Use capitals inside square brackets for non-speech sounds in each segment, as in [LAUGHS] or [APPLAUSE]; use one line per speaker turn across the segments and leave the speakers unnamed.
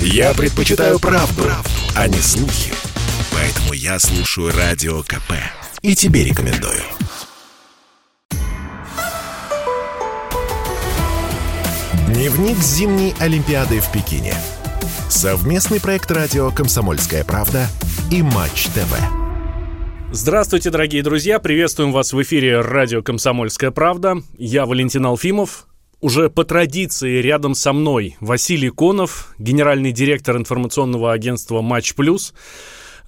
Я предпочитаю правду, правду, а не слухи. Поэтому я слушаю Радио КП. И тебе рекомендую. Дневник зимней Олимпиады в Пекине. Совместный проект радио «Комсомольская правда» и «Матч ТВ».
Здравствуйте, дорогие друзья! Приветствуем вас в эфире радио «Комсомольская правда». Я Валентин Алфимов. Уже по традиции рядом со мной Василий Конов, генеральный директор информационного агентства «Матч Плюс».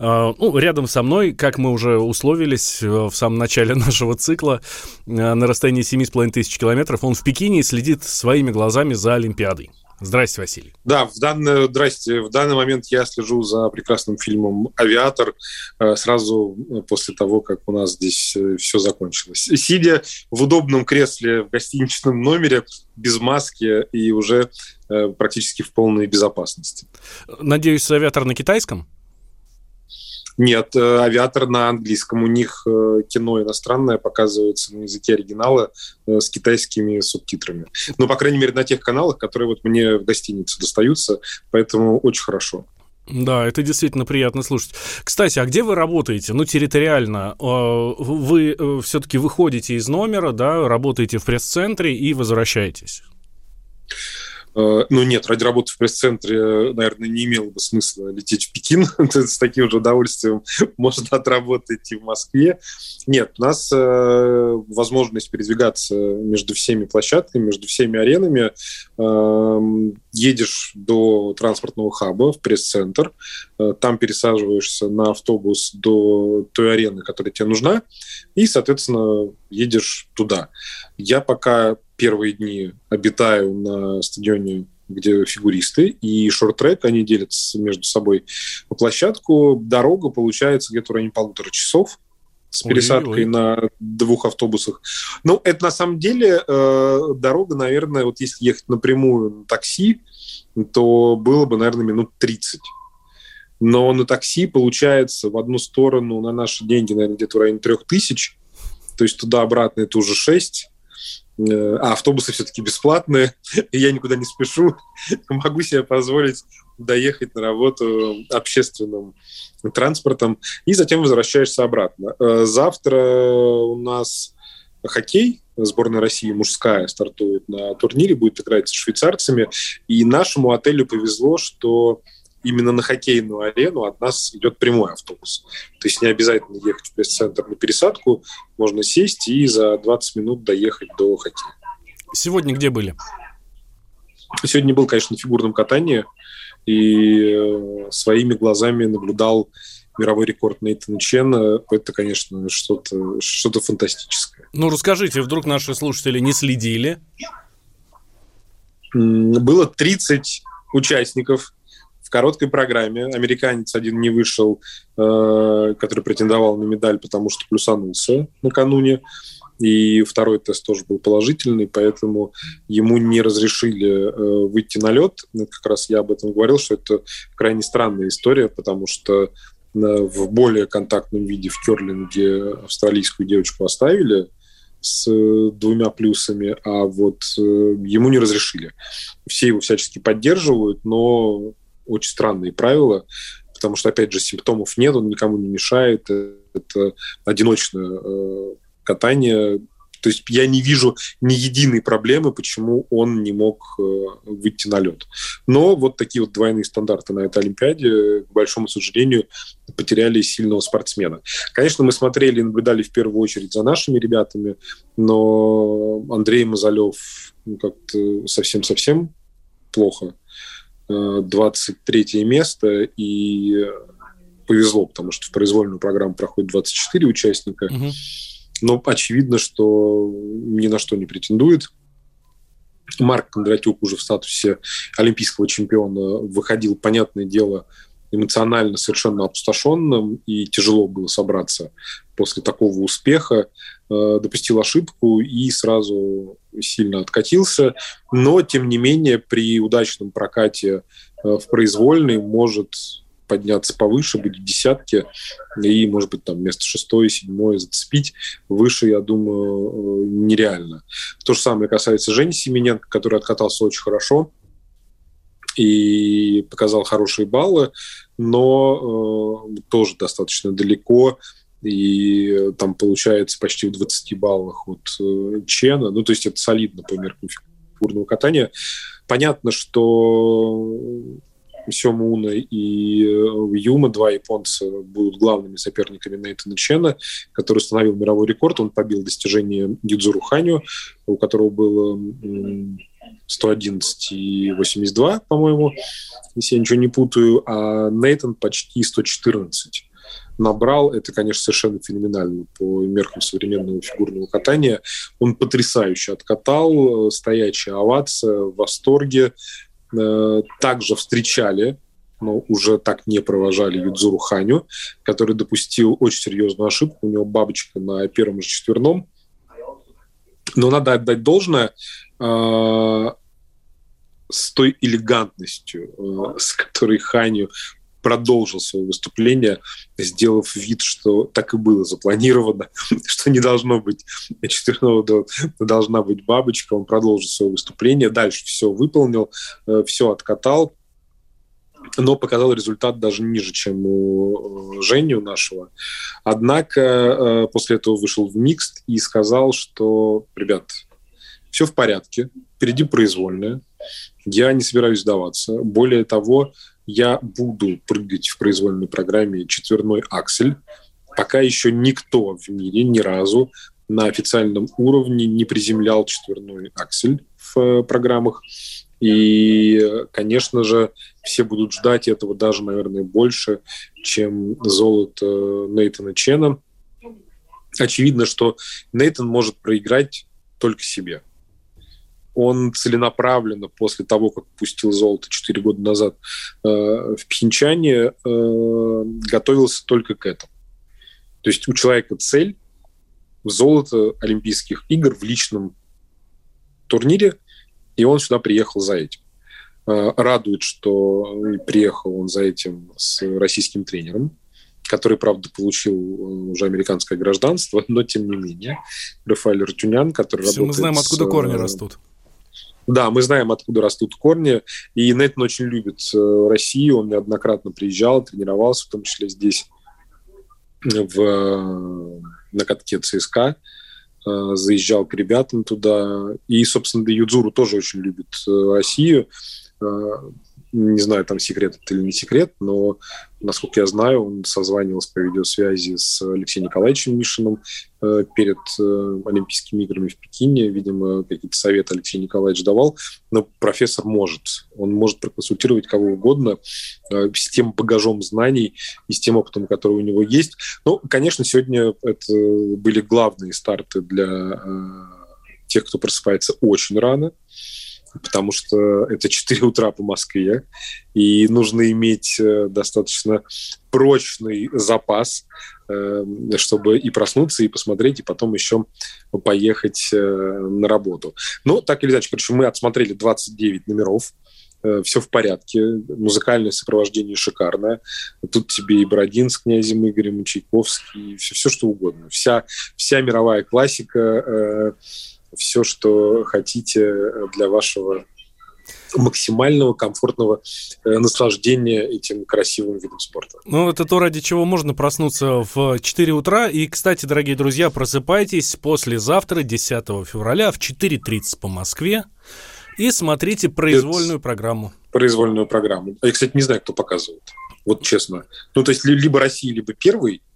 Uh, ну, рядом со мной, как мы уже условились uh, в самом начале [LAUGHS] нашего цикла, uh, на расстоянии 7,5 тысяч километров, он в Пекине и следит своими глазами за Олимпиадой. Здрасте, Василий.
Да, в данный, здрасте. В данный момент я слежу за прекрасным фильмом «Авиатор» э, сразу после того, как у нас здесь э, все закончилось. Сидя в удобном кресле в гостиничном номере, без маски и уже э, практически в полной безопасности.
Надеюсь, «Авиатор» на китайском?
Нет, э, авиатор на английском. У них э, кино иностранное показывается на языке оригинала э, с китайскими субтитрами. Ну, по крайней мере, на тех каналах, которые вот мне в гостинице достаются. Поэтому очень хорошо.
Да, это действительно приятно слушать. Кстати, а где вы работаете? Ну, территориально. Вы все-таки выходите из номера, да, работаете в пресс-центре и возвращаетесь?
Э, ну нет, ради работы в пресс-центре, наверное, не имело бы смысла лететь в Пекин. [LAUGHS] С таким же удовольствием [LAUGHS] можно отработать и в Москве. Нет, у нас э, возможность передвигаться между всеми площадками, между всеми аренами. Э, едешь до транспортного хаба в пресс-центр, э, там пересаживаешься на автобус до той арены, которая тебе нужна, и, соответственно, едешь туда. Я пока первые дни обитаю на стадионе где фигуристы, и шорт-трек, они делятся между собой по площадку. Дорога получается где-то в районе полутора часов с пересадкой Ой-ой. на двух автобусах. Ну, это на самом деле э, дорога, наверное, вот если ехать напрямую на такси, то было бы, наверное, минут 30. Но на такси получается в одну сторону на наши деньги, наверное, где-то в районе 3000, то есть туда-обратно это уже 6 Э, а автобусы все-таки бесплатные, [LAUGHS] я никуда не спешу, [LAUGHS] могу себе позволить доехать на работу общественным транспортом, и затем возвращаешься обратно. Э, завтра у нас хоккей, сборная России мужская стартует на турнире, будет играть с швейцарцами, и нашему отелю повезло, что именно на хоккейную арену от нас идет прямой автобус. То есть не обязательно ехать в пресс-центр на пересадку, можно сесть и за 20 минут доехать до хоккея.
Сегодня где были?
Сегодня был, конечно, на фигурном катании и э, своими глазами наблюдал мировой рекорд Нейтана Чена. Это, конечно, что-то что фантастическое.
Ну, расскажите, вдруг наши слушатели не следили?
Было 30 участников в короткой программе. Американец один не вышел, э, который претендовал на медаль, потому что плюсанулся накануне. И второй тест тоже был положительный, поэтому ему не разрешили э, выйти на лед. Как раз я об этом говорил, что это крайне странная история, потому что э, в более контактном виде в керлинге австралийскую девочку оставили, с двумя плюсами, а вот э, ему не разрешили. Все его всячески поддерживают, но очень странные правила, потому что, опять же, симптомов нет, он никому не мешает, это одиночное э, катание. То есть я не вижу ни единой проблемы, почему он не мог э, выйти на лед. Но вот такие вот двойные стандарты на этой Олимпиаде, к большому сожалению, потеряли сильного спортсмена. Конечно, мы смотрели и наблюдали в первую очередь за нашими ребятами, но Андрей Мазалев ну, как-то совсем-совсем плохо 23 место, и повезло, потому что в произвольную программу проходит 24 участника. Угу. Но очевидно, что ни на что не претендует. Марк Кондратюк уже в статусе олимпийского чемпиона выходил, понятное дело, эмоционально совершенно опустошенным, и тяжело было собраться после такого успеха. Э, допустил ошибку и сразу сильно откатился. Но, тем не менее, при удачном прокате э, в произвольной может подняться повыше, быть в десятке, и, может быть, там место шестое, седьмое зацепить. Выше, я думаю, э, нереально. То же самое касается Жени Семененко, который откатался очень хорошо и показал хорошие баллы, но э, тоже достаточно далеко и там получается почти в 20 баллах от э, Чена. Ну, то есть это солидно по меркам фигурного катания. Понятно, что Сёма Уна и э, Юма, два японца, будут главными соперниками Нейтана Чена, который установил мировой рекорд. Он побил достижение Юдзуру Ханю, у которого было 111 и 82, по-моему, если я ничего не путаю, а Нейтан почти 114 набрал, это, конечно, совершенно феноменально по меркам современного фигурного катания. Он потрясающе откатал, стоячая овация, в восторге. Э, также встречали, но уже так не провожали Юдзуру Ханю, который допустил очень серьезную ошибку. У него бабочка на первом же четверном. Но надо отдать должное э, с той элегантностью, э, с которой Ханю продолжил свое выступление, сделав вид, что так и было запланировано, [LAUGHS] что не должно быть четверного, должна быть бабочка. Он продолжил свое выступление, дальше все выполнил, э, все откатал, но показал результат даже ниже, чем у э, Жени, у нашего. Однако э, после этого вышел в микст и сказал, что, ребят, все в порядке, впереди произвольная, я не собираюсь сдаваться. Более того, я буду прыгать в произвольной программе четверной аксель. Пока еще никто в мире ни разу на официальном уровне не приземлял четверной аксель в э, программах. И, конечно же, все будут ждать этого даже, наверное, больше, чем золото Нейтана Чена. Очевидно, что Нейтан может проиграть только себе он целенаправленно после того, как пустил золото 4 года назад э, в Пхенчане, э, готовился только к этому. То есть у человека цель золото Олимпийских игр в личном турнире, и он сюда приехал за этим. Э, радует, что приехал он за этим с российским тренером, который, правда, получил э, уже американское гражданство, но тем не менее. Рафаэль Артюнян, который
Все
работает
мы знаем, откуда
с,
корни растут.
Да, мы знаем, откуда растут корни, и Нейтан очень любит э, Россию, он неоднократно приезжал, тренировался, в том числе здесь, в, на катке ЦСКА, э, заезжал к ребятам туда, и, собственно, Юдзуру тоже очень любит э, Россию, не знаю, там секрет это или не секрет, но, насколько я знаю, он созванивался по видеосвязи с Алексеем Николаевичем Мишиным э, перед э, Олимпийскими играми в Пекине. Видимо, какие-то советы Алексей Николаевич давал. Но профессор может. Он может проконсультировать кого угодно э, с тем багажом знаний и с тем опытом, который у него есть. Ну, конечно, сегодня это были главные старты для тех, кто просыпается очень рано потому что это 4 утра по Москве, и нужно иметь э, достаточно прочный запас, э, чтобы и проснуться, и посмотреть, и потом еще поехать э, на работу. Ну, так или иначе, короче, мы отсмотрели 29 номеров, все в порядке, музыкальное сопровождение шикарное. Тут тебе и Бородин с князем Игорем, и Чайковский, все, все что угодно. Вся, вся мировая классика все, что хотите для вашего максимального комфортного э, наслаждения этим красивым видом спорта.
Ну, это то, ради чего можно проснуться в 4 утра. И, кстати, дорогие друзья, просыпайтесь послезавтра, 10 февраля, в 4.30 по Москве и смотрите произвольную это программу.
Произвольную программу. Я, кстати, не знаю, кто показывает. Вот честно. Ну, то есть, либо Россия, либо первый, Э,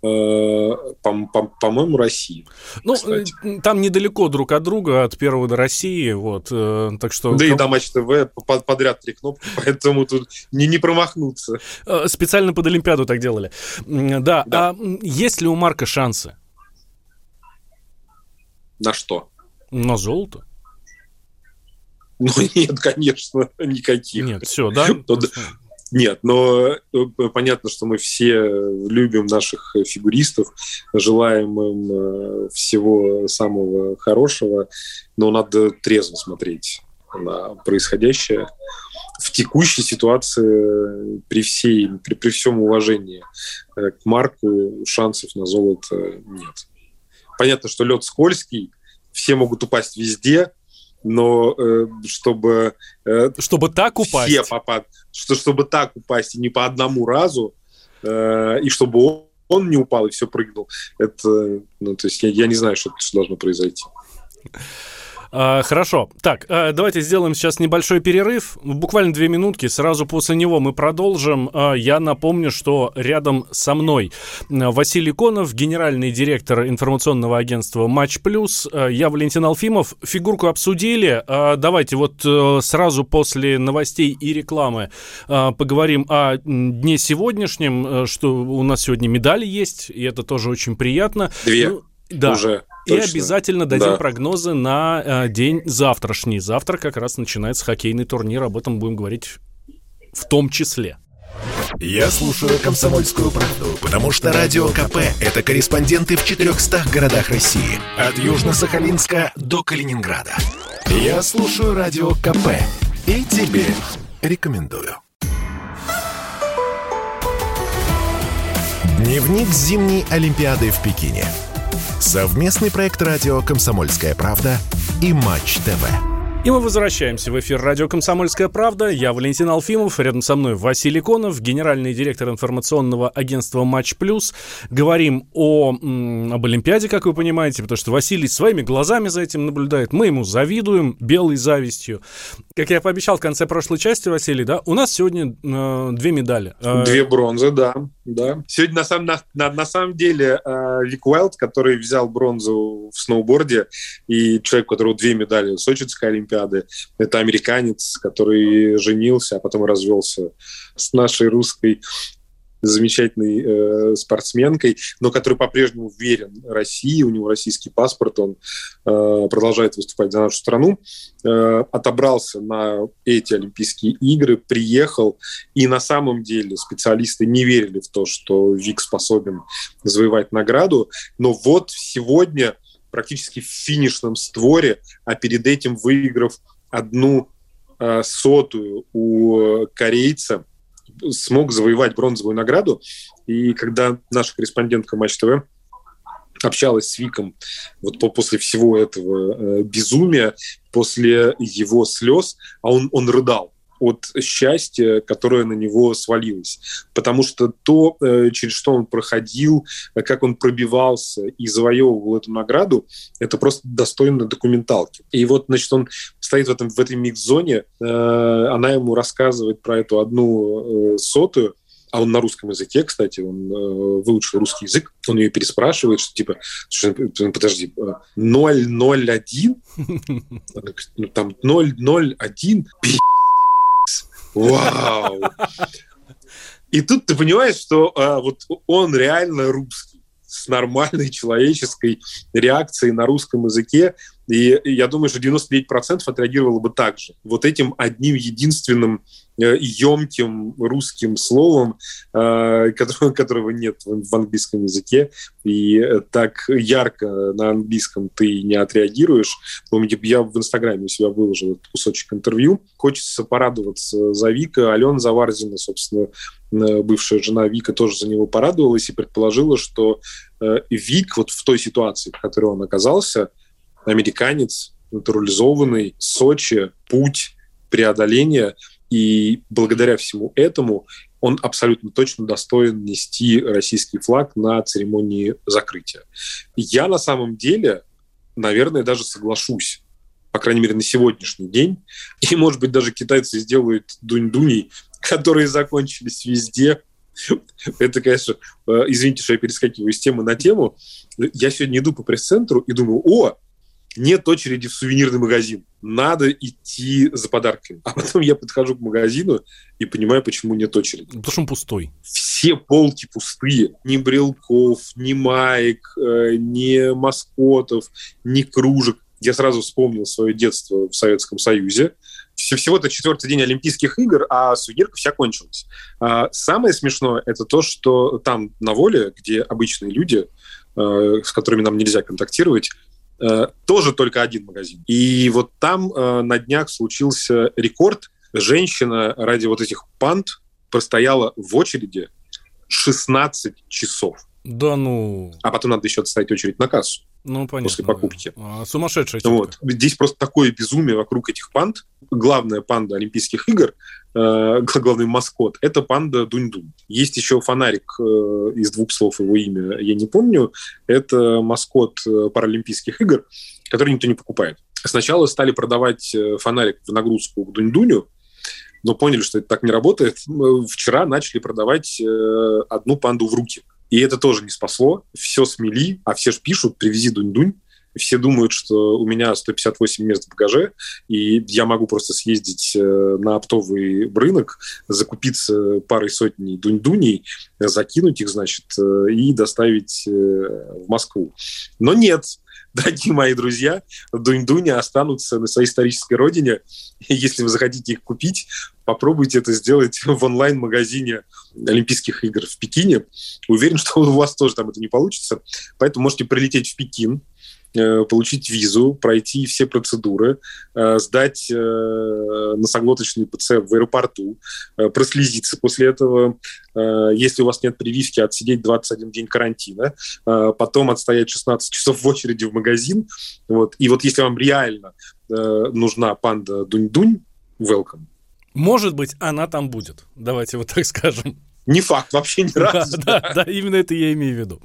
по-моему, России.
Ну, кстати. там недалеко друг от друга, от первого до России, вот, э, так что...
Да и на Матч ТВ подряд три кнопки, [LAUGHS] поэтому тут не, не промахнуться.
Э, специально под Олимпиаду так делали. Да, да. а есть ли у Марка шансы?
На что?
На золото.
Ну, [LAUGHS] нет, конечно, никаких.
Нет, все, да?
Нет, но э, понятно, что мы все любим наших фигуристов, желаем им э, всего самого хорошего, но надо трезво смотреть на происходящее. В текущей ситуации при, всей, при, при всем уважении э, к Марку шансов на золото нет. Понятно, что лед скользкий, все могут упасть везде, но э, чтобы...
Э, чтобы так упасть? Все
попад... что, чтобы так упасть и не по одному разу, э, и чтобы он, он не упал и все прыгнул, это, ну, то есть я, я не знаю, что, что должно произойти.
А, хорошо. Так, а, давайте сделаем сейчас небольшой перерыв. Буквально две минутки. Сразу после него мы продолжим. А, я напомню, что рядом со мной Василий Конов, генеральный директор информационного агентства Матч Плюс. Я Валентин Алфимов. Фигурку обсудили. Давайте вот э, сразу после новостей и рекламы поговорим о дне сегодняшнем, э, что у нас сегодня медали есть, и это тоже очень приятно.
Две. Ну,
да. Уже. И точно. обязательно дадим да. прогнозы на э, день завтрашний. Завтра как раз начинается хоккейный турнир, об этом будем говорить в том числе.
Я слушаю «Комсомольскую правду», потому что «Радио КП» — это корреспонденты в 400 городах России. От Южно-Сахалинска до Калининграда. Я слушаю «Радио КП» и тебе рекомендую. Дневник зимней Олимпиады в Пекине — Совместный проект радио «Комсомольская правда» и «Матч ТВ».
И мы возвращаемся в эфир радио «Комсомольская правда». Я Валентин Алфимов, рядом со мной Василий Конов, генеральный директор информационного агентства «Матч Плюс». Говорим о, об Олимпиаде, как вы понимаете, потому что Василий своими глазами за этим наблюдает. Мы ему завидуем белой завистью. Как я пообещал в конце прошлой части, Василий, да, у нас сегодня э, две медали.
Э, две бронзы, да. да. Сегодня на, самом, на, на, на самом деле э, Уайлд, который взял бронзу в сноуборде, и человек, у которого две медали Сочинской Олимпиады, Олимпиады. Это американец, который женился, а потом развелся с нашей русской замечательной э, спортсменкой, но который по-прежнему верен России, у него российский паспорт, он э, продолжает выступать за нашу страну, э, отобрался на эти Олимпийские игры, приехал, и на самом деле специалисты не верили в то, что Вик способен завоевать награду, но вот сегодня практически в финишном створе, а перед этим выиграв одну э, сотую у корейца, смог завоевать бронзовую награду. И когда наша корреспондентка Матч ТВ общалась с Виком вот по, после всего этого э, безумия, после его слез, а он, он рыдал от счастья, которое на него свалилось. Потому что то, э, через что он проходил, как он пробивался и завоевывал эту награду, это просто достойно документалки. И вот, значит, он стоит в, этом, в этой микс-зоне, э, она ему рассказывает про эту одну э, сотую, а он на русском языке, кстати, он э, выучил русский язык, он ее переспрашивает, что типа, что, подожди, 001? [LAUGHS] Ну, там 001, Вау! И тут ты понимаешь, что а, вот он реально русский, с нормальной человеческой реакцией на русском языке. И я думаю, что 99% отреагировало бы так же. Вот этим одним единственным емким э, русским словом, э, которого, нет в английском языке, и так ярко на английском ты не отреагируешь. Я в Инстаграме у себя выложил этот кусочек интервью. Хочется порадоваться за Вика. Алена Заварзина, собственно, э, бывшая жена Вика, тоже за него порадовалась и предположила, что Вик вот в той ситуации, в которой он оказался, американец, натурализованный, Сочи, путь, преодоления, и благодаря всему этому он абсолютно точно достоин нести российский флаг на церемонии закрытия. Я на самом деле, наверное, даже соглашусь, по крайней мере, на сегодняшний день. И, может быть, даже китайцы сделают дунь-дуней, которые закончились везде. Это, конечно, э, извините, что я перескакиваю с темы на тему. Я сегодня иду по пресс-центру и думаю, о, нет очереди в сувенирный магазин. Надо идти за подарками. А потом я подхожу к магазину и понимаю, почему нет очереди.
Потому что он пустой.
Все полки пустые. Ни брелков, ни маек, э, ни маскотов, ни кружек. Я сразу вспомнил свое детство в Советском Союзе. Всего-то четвертый день Олимпийских игр, а сувенирка вся кончилась. А самое смешное – это то, что там на воле, где обычные люди, э, с которыми нам нельзя контактировать, тоже только один магазин. И вот там э, на днях случился рекорд. Женщина ради вот этих пант простояла в очереди 16 часов.
Да ну...
А потом надо еще отстоять очередь на кассу.
Ну, понятно,
после покупки.
Да. Сумасшедшая
Вот. Здесь просто такое безумие вокруг этих панд. Главная панда Олимпийских игр, э, [LAUGHS] главный маскот, это панда Дунь-Дунь. Есть еще фонарик э, из двух слов его имя, я не помню. Это маскот э, Паралимпийских игр, который никто не покупает. Сначала стали продавать э, фонарик в нагрузку к Дунь-Дуню, но поняли, что это так не работает. Вчера начали продавать э, одну панду в руки. И это тоже не спасло. Все смели, а все же пишут «привези дунь-дунь». Все думают, что у меня 158 мест в багаже, и я могу просто съездить э, на оптовый рынок, закупиться парой сотней дунь-дуней, закинуть их, значит, э, и доставить э, в Москву. Но нет, [LAUGHS] дорогие мои друзья, дунь-дуни останутся на своей исторической родине. Если вы захотите их купить, попробуйте это сделать [LAUGHS] в онлайн-магазине Олимпийских игр в Пекине. Уверен, [LAUGHS] что у вас тоже там это не получится. Поэтому можете прилететь в Пекин, получить визу, пройти все процедуры, э, сдать э, носоглоточный ПЦР в аэропорту, прослезиться после этого, если у вас нет прививки, отсидеть 21 день карантина, потом отстоять 16 часов в очереди в магазин. Вот. И вот если вам реально нужна панда Дунь-Дунь, welcome.
Может быть, она там будет. Давайте вот так скажем.
Не факт, вообще ни разу.
Да, да, да, именно это я имею в виду.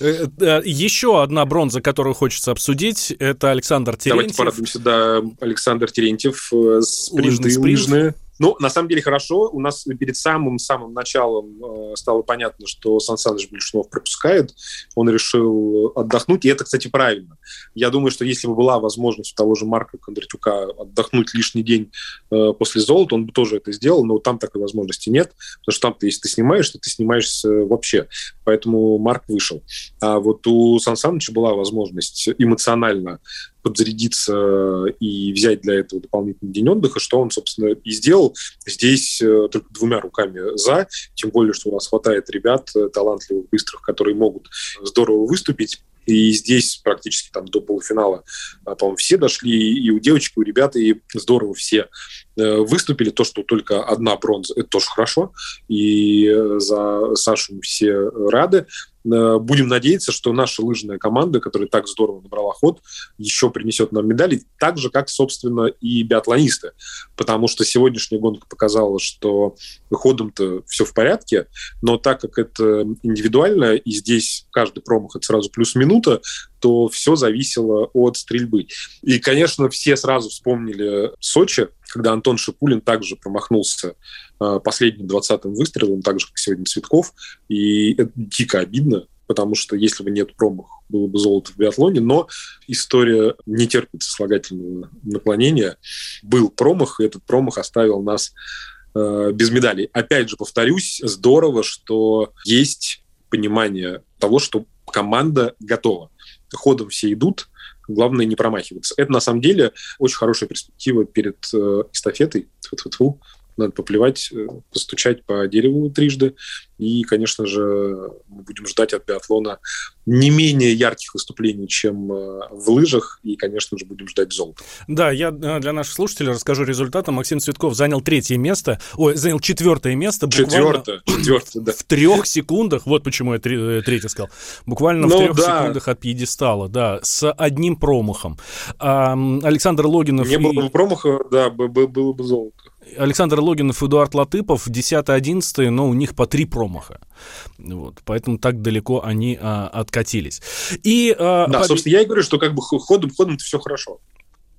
Э, э, еще одна бронза, которую хочется обсудить, это Александр Терентьев.
Давайте порадуемся, да, Александр Терентьев, э, спринты лыжные. Ну, на самом деле хорошо. У нас перед самым-самым началом э, стало понятно, что Сан Саныч Большунов пропускает. Он решил отдохнуть, и это, кстати, правильно. Я думаю, что если бы была возможность у того же Марка Кондратюка отдохнуть лишний день э, после золота, он бы тоже это сделал, но там такой возможности нет, потому что там, если ты снимаешь, то ты снимаешься вообще. Поэтому Марк вышел. А вот у Сан Саныча была возможность эмоционально подзарядиться и взять для этого дополнительный день отдыха, что он, собственно, и сделал. Здесь э, только двумя руками за, тем более, что у нас хватает ребят э, талантливых, быстрых, которые могут здорово выступить. И здесь практически там до полуфинала, а, по-моему, все дошли, и у девочек, и у ребят, и здорово все э, выступили. То, что только одна бронза, это тоже хорошо. И за Сашу все рады. Э, будем надеяться, что наша лыжная команда, которая так здорово набрала ход, еще принесет нам медали, так же, как, собственно, и биатлонисты. Потому что сегодняшняя гонка показала, что ходом-то все в порядке, но так как это индивидуально, и здесь каждый промах это сразу плюс минута, то все зависело от стрельбы. И, конечно, все сразу вспомнили Сочи, когда Антон Шипулин также промахнулся э, последним 20-м выстрелом, так же, как сегодня Цветков. И это дико обидно, потому что если бы нет промах, было бы золото в биатлоне, но история не терпит слагательного наклонения. Был промах, и этот промах оставил нас э, без медалей. Опять же, повторюсь, здорово, что есть понимание того, что команда готова. Ходом все идут, главное не промахиваться. Это на самом деле очень хорошая перспектива перед э, эстафетой. Тьфу -тьфу -тьфу. Надо поплевать, э, постучать по дереву трижды. И, конечно же, мы будем ждать от биатлона не менее ярких выступлений, чем э, в лыжах, и, конечно же, будем ждать золота.
Да, я э, для наших слушателей расскажу результаты. Максим Цветков занял третье место, ой, занял четвертое место.
Четвертое, четвертое, да.
В трех секундах, вот почему я третье сказал, буквально ну, в трех да. секундах от пьедестала, да, с одним промахом. Александр Логинов...
Не было бы промаха, да, было бы золото.
Александр Логинов и Эдуард Латыпов 10-11, но у них по три промаха. Вот, поэтому так далеко они а, откатились.
И, а, да, по... собственно, я и говорю, что как бы ходом, ходом все хорошо.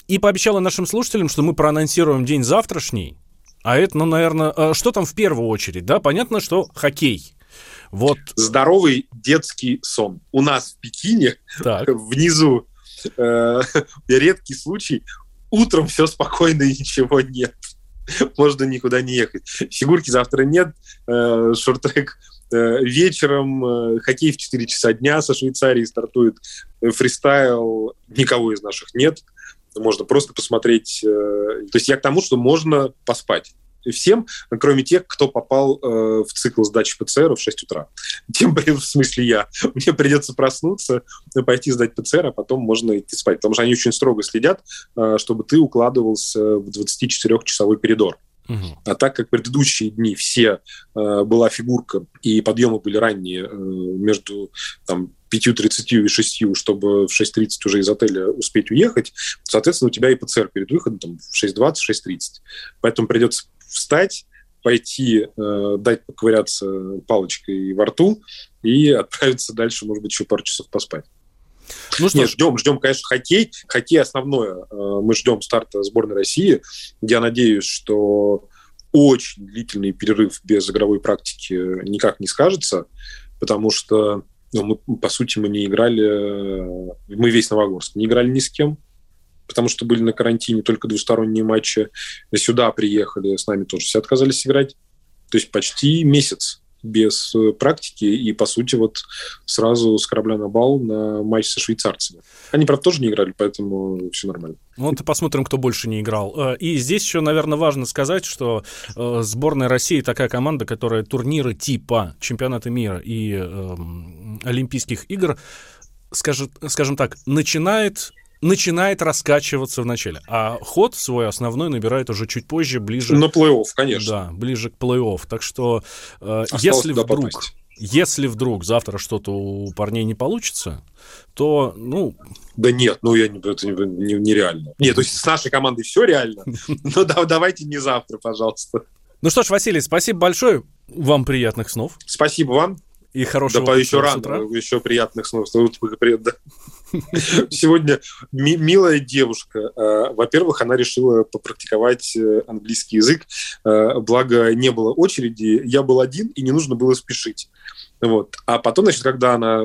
И пообещала нашим слушателям, что мы проанонсируем день завтрашний. А это, ну, наверное, а что там в первую очередь, да? Понятно, что хоккей.
Вот. Здоровый детский сон. У нас в Пекине так. [LAUGHS] внизу э, [LAUGHS] редкий случай. Утром все спокойно и ничего нет. [LAUGHS] можно никуда не ехать. Фигурки завтра нет, э, шорт-трек э, вечером, э, хоккей в 4 часа дня со Швейцарией стартует, фристайл, никого из наших нет, можно просто посмотреть. То есть я к тому, что можно поспать всем, кроме тех, кто попал э, в цикл сдачи ПЦР в 6 утра. Тем, [LAUGHS] в смысле я. Мне придется проснуться, пойти сдать ПЦР, а потом можно идти спать. Потому что они очень строго следят, э, чтобы ты укладывался в 24-часовой коридор. Угу. А так как предыдущие дни все э, была фигурка, и подъемы были ранние э, между там, 5.30 и 6, чтобы в 6.30 уже из отеля успеть уехать, соответственно, у тебя и ПЦР перед выходом там, в 6.20, 6.30. Поэтому придется встать, пойти, э, дать поковыряться палочкой во рту и [LAUGHS] отправиться дальше, может быть, еще пару часов поспать. Ну что Нет, ждем, ждем, конечно, хоккей. Хоккей основное. Э, мы ждем старта сборной России. Я надеюсь, что очень длительный перерыв без игровой практики никак не скажется, потому что, ну, мы, по сути, мы не играли, э, мы весь Новогорск не играли ни с кем, потому что были на карантине только двусторонние матчи. Сюда приехали, с нами тоже все отказались играть. То есть почти месяц без э, практики и, по сути, вот сразу с корабля на бал на матч со швейцарцами. Они, правда, тоже не играли, поэтому все нормально.
Ну, вот и посмотрим, кто больше не играл. Э, и здесь еще, наверное, важно сказать, что э, сборная России такая команда, которая турниры типа чемпионата мира и э, Олимпийских игр, скажет, скажем так, начинает начинает раскачиваться в начале. А ход свой основной набирает уже чуть позже, ближе...
На плей-офф, конечно.
Да, ближе к плей-офф. Так что э, если вдруг... Попасть. Если вдруг завтра что-то у парней не получится, то, ну...
Да нет, ну я не, это нереально. Нет, то есть с нашей командой все реально, [LAUGHS] но да, давайте не завтра, пожалуйста.
Ну что ж, Василий, спасибо большое. Вам приятных снов.
Спасибо вам.
И хорошего
Да, еще рано, утра. еще приятных снов. Сегодня ми- милая девушка. Э, во-первых, она решила попрактиковать э, английский язык. Э, благо, не было очереди. Я был один, и не нужно было спешить. Вот. А потом, значит, когда она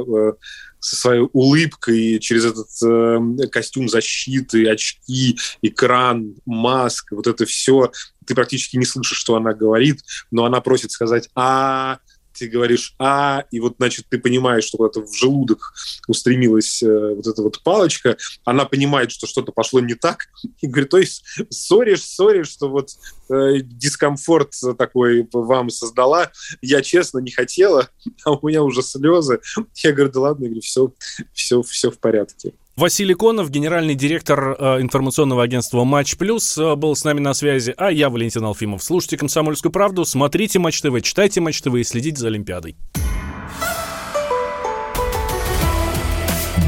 со своей улыбкой через этот э, костюм защиты, очки, экран, маска, вот это все, ты практически не слышишь, что она говорит, но она просит сказать «а», ты говоришь «а», и вот, значит, ты понимаешь, что куда-то в желудок устремилась э, вот эта вот палочка, она понимает, что что-то пошло не так, и говорит, то есть ссоришь, ссоришь, что вот э, дискомфорт такой вам создала, я честно не хотела, а у меня уже слезы. Я говорю, да ладно, я говорю, все, все, все в порядке.
Василий Конов, генеральный директор э, информационного агентства «Матч Плюс», э, был с нами на связи, а я Валентин Алфимов. Слушайте «Комсомольскую правду», смотрите «Матч ТВ», читайте «Матч ТВ» и следите за Олимпиадой.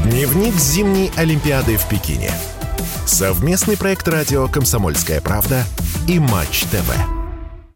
Дневник зимней Олимпиады в Пекине. Совместный проект радио «Комсомольская правда» и «Матч ТВ».